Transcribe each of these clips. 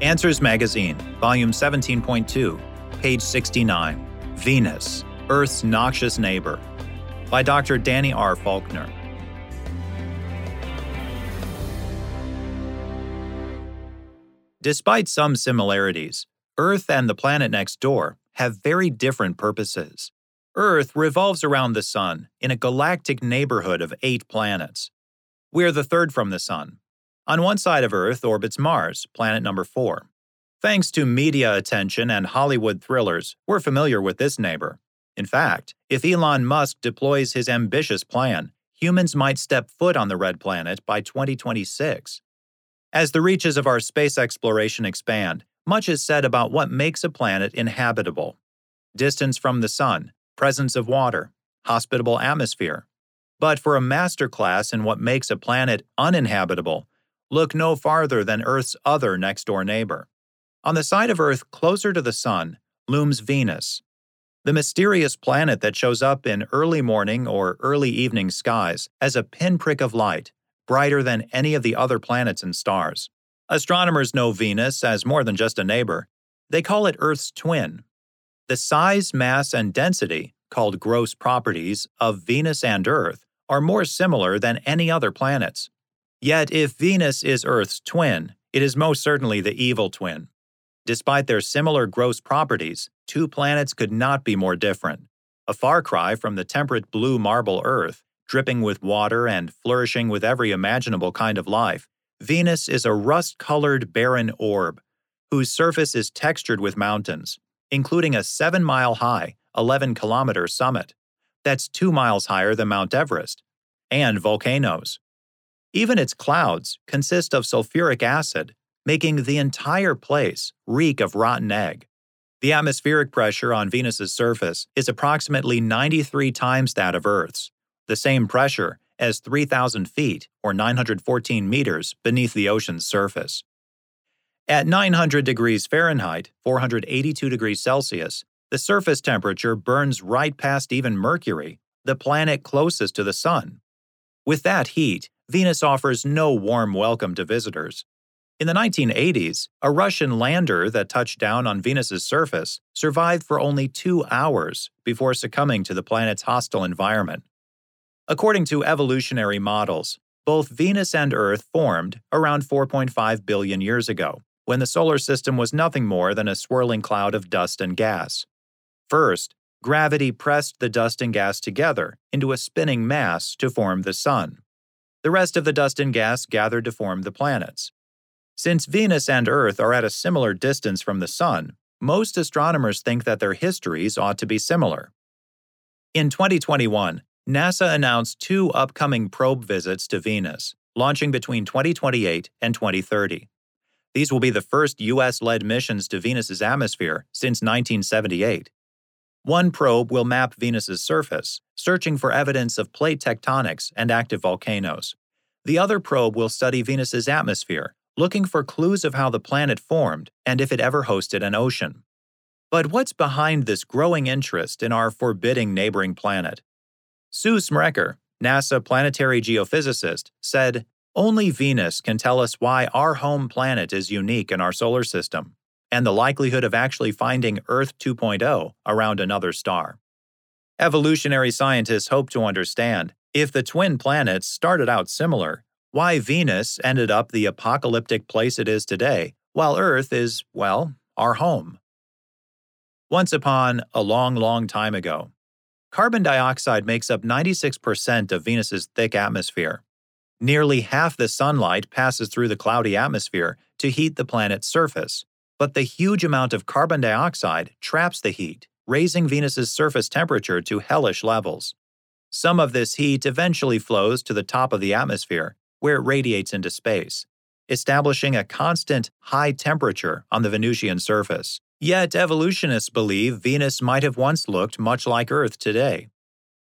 Answers Magazine, Volume 17.2, page 69 Venus, Earth's Noxious Neighbor, by Dr. Danny R. Faulkner. Despite some similarities, Earth and the planet next door have very different purposes. Earth revolves around the Sun in a galactic neighborhood of eight planets. We are the third from the Sun. On one side of Earth orbits Mars, planet number four. Thanks to media attention and Hollywood thrillers, we're familiar with this neighbor. In fact, if Elon Musk deploys his ambitious plan, humans might step foot on the red planet by 2026. As the reaches of our space exploration expand, much is said about what makes a planet inhabitable distance from the sun, presence of water, hospitable atmosphere. But for a master class in what makes a planet uninhabitable, look no farther than Earth's other next door neighbor. On the side of Earth closer to the sun looms Venus, the mysterious planet that shows up in early morning or early evening skies as a pinprick of light brighter than any of the other planets and stars. Astronomers know Venus as more than just a neighbor. They call it Earth's twin. The size, mass, and density, called gross properties, of Venus and Earth are more similar than any other planets. Yet, if Venus is Earth's twin, it is most certainly the evil twin. Despite their similar gross properties, two planets could not be more different. A far cry from the temperate blue marble Earth dripping with water and flourishing with every imaginable kind of life, Venus is a rust colored barren orb whose surface is textured with mountains, including a 7 mile high, 11 kilometer summit. That's 2 miles higher than Mount Everest, and volcanoes. Even its clouds consist of sulfuric acid, making the entire place reek of rotten egg. The atmospheric pressure on Venus's surface is approximately 93 times that of Earth's, the same pressure as 3,000 feet or 914 meters beneath the ocean's surface. At 900 degrees Fahrenheit, 482 degrees Celsius, the surface temperature burns right past even Mercury, the planet closest to the Sun. With that heat, Venus offers no warm welcome to visitors. In the 1980s, a Russian lander that touched down on Venus's surface survived for only two hours before succumbing to the planet's hostile environment. According to evolutionary models, both Venus and Earth formed around 4.5 billion years ago, when the solar system was nothing more than a swirling cloud of dust and gas. First, gravity pressed the dust and gas together into a spinning mass to form the Sun. The rest of the dust and gas gathered to form the planets. Since Venus and Earth are at a similar distance from the Sun, most astronomers think that their histories ought to be similar. In 2021, NASA announced two upcoming probe visits to Venus, launching between 2028 and 2030. These will be the first U.S. led missions to Venus's atmosphere since 1978. One probe will map Venus's surface, searching for evidence of plate tectonics and active volcanoes. The other probe will study Venus's atmosphere, looking for clues of how the planet formed and if it ever hosted an ocean. But what's behind this growing interest in our forbidding neighboring planet? Sue Smrekar, NASA planetary geophysicist, said, Only Venus can tell us why our home planet is unique in our solar system, and the likelihood of actually finding Earth 2.0 around another star. Evolutionary scientists hope to understand if the twin planets started out similar, why Venus ended up the apocalyptic place it is today, while Earth is, well, our home. Once upon a long, long time ago, carbon dioxide makes up 96% of Venus's thick atmosphere. Nearly half the sunlight passes through the cloudy atmosphere to heat the planet's surface, but the huge amount of carbon dioxide traps the heat, raising Venus's surface temperature to hellish levels. Some of this heat eventually flows to the top of the atmosphere, where it radiates into space, establishing a constant high temperature on the Venusian surface. Yet evolutionists believe Venus might have once looked much like Earth today.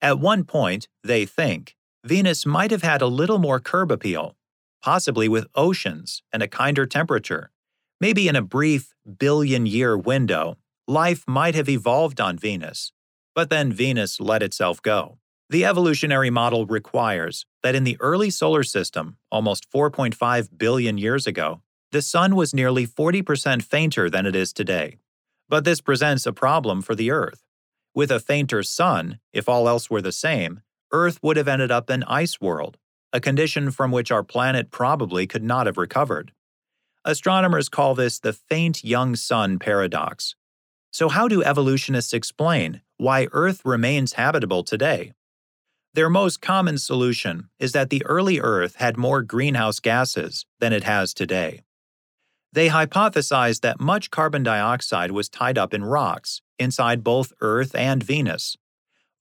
At one point, they think, Venus might have had a little more curb appeal, possibly with oceans and a kinder temperature. Maybe in a brief billion year window, life might have evolved on Venus, but then Venus let itself go. The evolutionary model requires that in the early solar system, almost 4.5 billion years ago, the Sun was nearly 40% fainter than it is today. But this presents a problem for the Earth. With a fainter Sun, if all else were the same, Earth would have ended up an ice world, a condition from which our planet probably could not have recovered. Astronomers call this the faint young sun paradox. So, how do evolutionists explain why Earth remains habitable today? Their most common solution is that the early Earth had more greenhouse gases than it has today. They hypothesized that much carbon dioxide was tied up in rocks inside both Earth and Venus.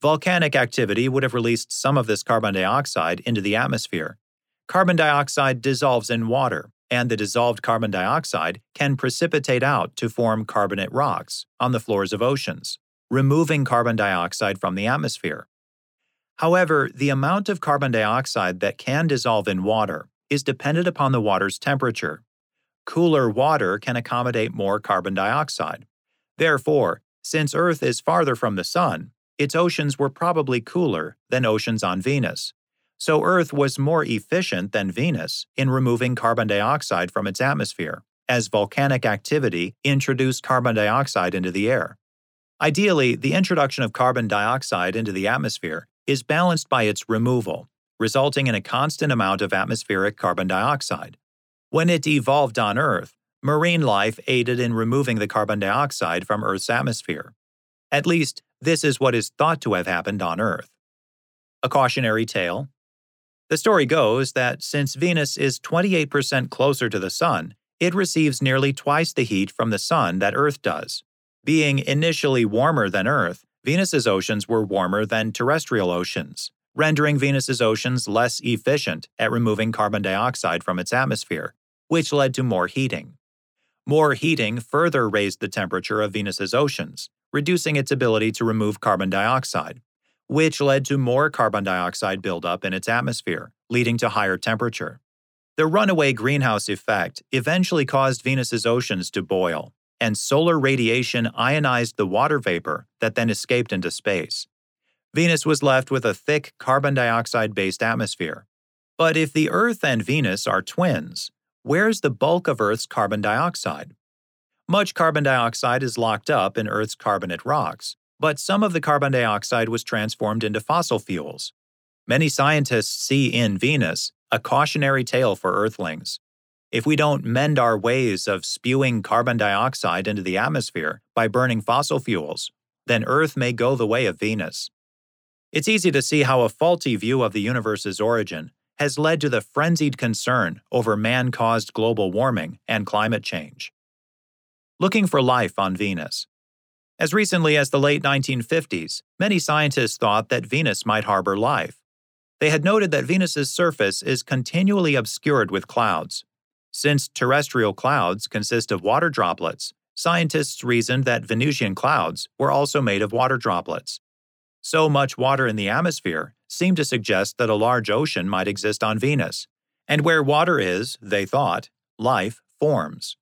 Volcanic activity would have released some of this carbon dioxide into the atmosphere. Carbon dioxide dissolves in water, and the dissolved carbon dioxide can precipitate out to form carbonate rocks on the floors of oceans, removing carbon dioxide from the atmosphere. However, the amount of carbon dioxide that can dissolve in water is dependent upon the water's temperature. Cooler water can accommodate more carbon dioxide. Therefore, since Earth is farther from the Sun, its oceans were probably cooler than oceans on Venus. So Earth was more efficient than Venus in removing carbon dioxide from its atmosphere, as volcanic activity introduced carbon dioxide into the air. Ideally, the introduction of carbon dioxide into the atmosphere is balanced by its removal, resulting in a constant amount of atmospheric carbon dioxide. When it evolved on Earth, marine life aided in removing the carbon dioxide from Earth's atmosphere. At least, this is what is thought to have happened on Earth. A cautionary tale. The story goes that since Venus is 28% closer to the Sun, it receives nearly twice the heat from the Sun that Earth does. Being initially warmer than Earth, Venus's oceans were warmer than terrestrial oceans, rendering Venus's oceans less efficient at removing carbon dioxide from its atmosphere, which led to more heating. More heating further raised the temperature of Venus's oceans, reducing its ability to remove carbon dioxide, which led to more carbon dioxide buildup in its atmosphere, leading to higher temperature. The runaway greenhouse effect eventually caused Venus's oceans to boil, and solar radiation ionized the water vapor that then escaped into space. Venus was left with a thick carbon dioxide based atmosphere. But if the Earth and Venus are twins, where's the bulk of Earth's carbon dioxide? Much carbon dioxide is locked up in Earth's carbonate rocks, but some of the carbon dioxide was transformed into fossil fuels. Many scientists see in Venus a cautionary tale for Earthlings. If we don't mend our ways of spewing carbon dioxide into the atmosphere by burning fossil fuels, then Earth may go the way of Venus. It's easy to see how a faulty view of the universe's origin has led to the frenzied concern over man caused global warming and climate change. Looking for life on Venus. As recently as the late 1950s, many scientists thought that Venus might harbor life. They had noted that Venus's surface is continually obscured with clouds, since terrestrial clouds consist of water droplets, scientists reasoned that Venusian clouds were also made of water droplets. So much water in the atmosphere seemed to suggest that a large ocean might exist on Venus, and where water is, they thought, life forms.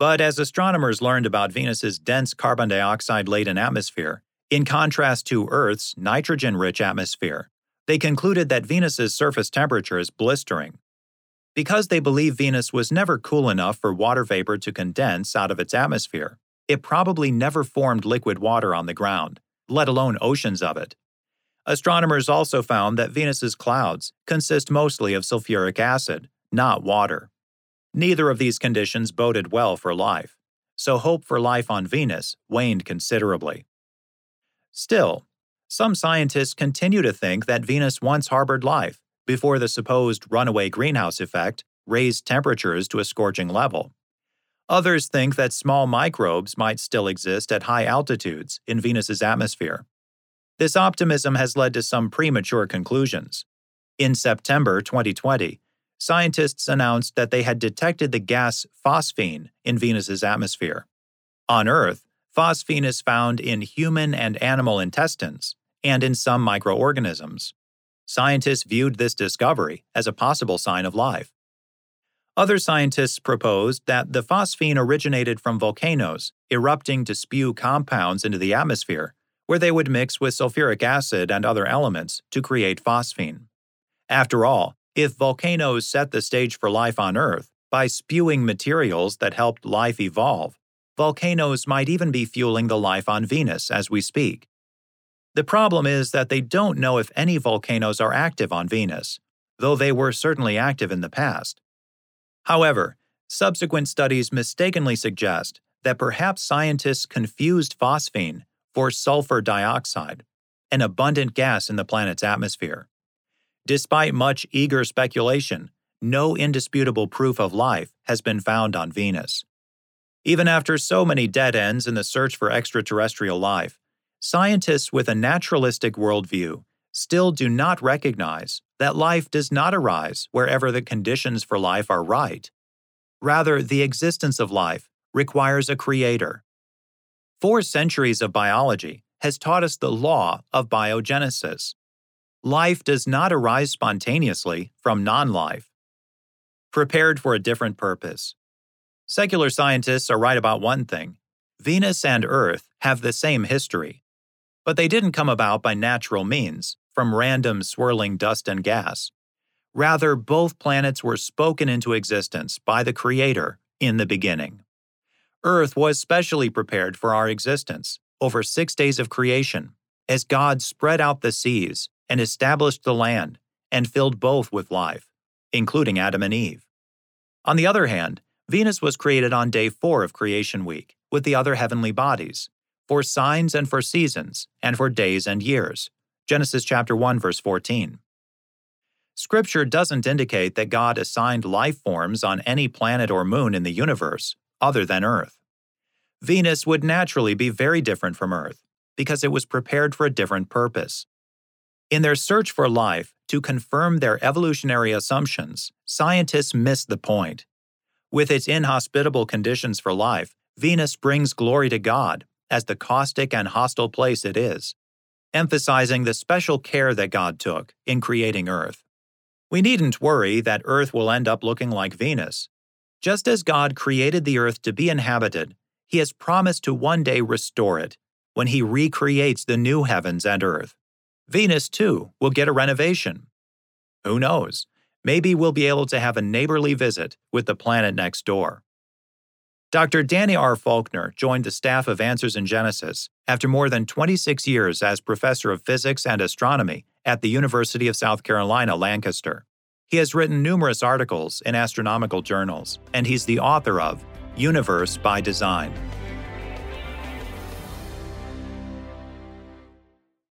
But as astronomers learned about Venus's dense carbon dioxide laden atmosphere, in contrast to Earth's nitrogen rich atmosphere, they concluded that Venus's surface temperature is blistering because they believe Venus was never cool enough for water vapor to condense out of its atmosphere, it probably never formed liquid water on the ground, let alone oceans of it. Astronomers also found that Venus's clouds consist mostly of sulfuric acid, not water. Neither of these conditions boded well for life, so hope for life on Venus waned considerably. Still, some scientists continue to think that Venus once harbored life, before the supposed runaway greenhouse effect raised temperatures to a scorching level. Others think that small microbes might still exist at high altitudes in Venus's atmosphere. This optimism has led to some premature conclusions. In September 2020, scientists announced that they had detected the gas phosphine in Venus's atmosphere. On Earth, phosphine is found in human and animal intestines and in some microorganisms scientists viewed this discovery as a possible sign of life. Other scientists proposed that the phosphine originated from volcanoes erupting to spew compounds into the atmosphere, where they would mix with sulfuric acid and other elements to create phosphine. After all, if volcanoes set the stage for life on Earth, By spewing materials that helped life evolve, volcanoes might even be fueling the life on Venus as we speak. The problem is that they don't know if any volcanoes are active on Venus, though they were certainly active in the past. However, subsequent studies mistakenly suggest that perhaps scientists confused phosphine for sulfur dioxide, an abundant gas in the planet's atmosphere. Despite much eager speculation, no indisputable proof of life has been found on Venus. Even after so many dead ends in the search for extraterrestrial life, scientists with a naturalistic worldview still do not recognize that life does not arise wherever the conditions for life are right. Rather, the existence of life requires a creator. Four centuries of biology has taught us the law of biogenesis. Life does not arise spontaneously from non life. Prepared for a different purpose. Secular scientists are right about one thing Venus and Earth have the same history. But they didn't come about by natural means, from random swirling dust and gas. Rather, both planets were spoken into existence by the Creator in the beginning. Earth was specially prepared for our existence over six days of creation, as God spread out the seas and established the land and filled both with life, including Adam and Eve. On the other hand, Venus was created on day four of creation week with the other heavenly bodies, for signs and for seasons, and for days and years. Genesis chapter 1 verse 14. Scripture doesn't indicate that God assigned life forms on any planet or moon in the universe other than Earth. Venus would naturally be very different from Earth because it was prepared for a different purpose. In their search for life to confirm their evolutionary assumptions, scientists miss the point. With its inhospitable conditions for life, Venus brings glory to God as the caustic and hostile place it is, emphasizing the special care that God took in creating Earth. We needn't worry that Earth will end up looking like Venus. Just as God created the Earth to be inhabited, He has promised to one day restore it when He recreates the new heavens and earth. Venus, too, will get a renovation. Who knows? Maybe we'll be able to have a neighborly visit with the planet next door. Dr. Danny R. Faulkner joined the staff of Answers in Genesis after more than 26 years as professor of physics and astronomy at the University of South Carolina, Lancaster. He has written numerous articles in astronomical journals, and he's the author of Universe by Design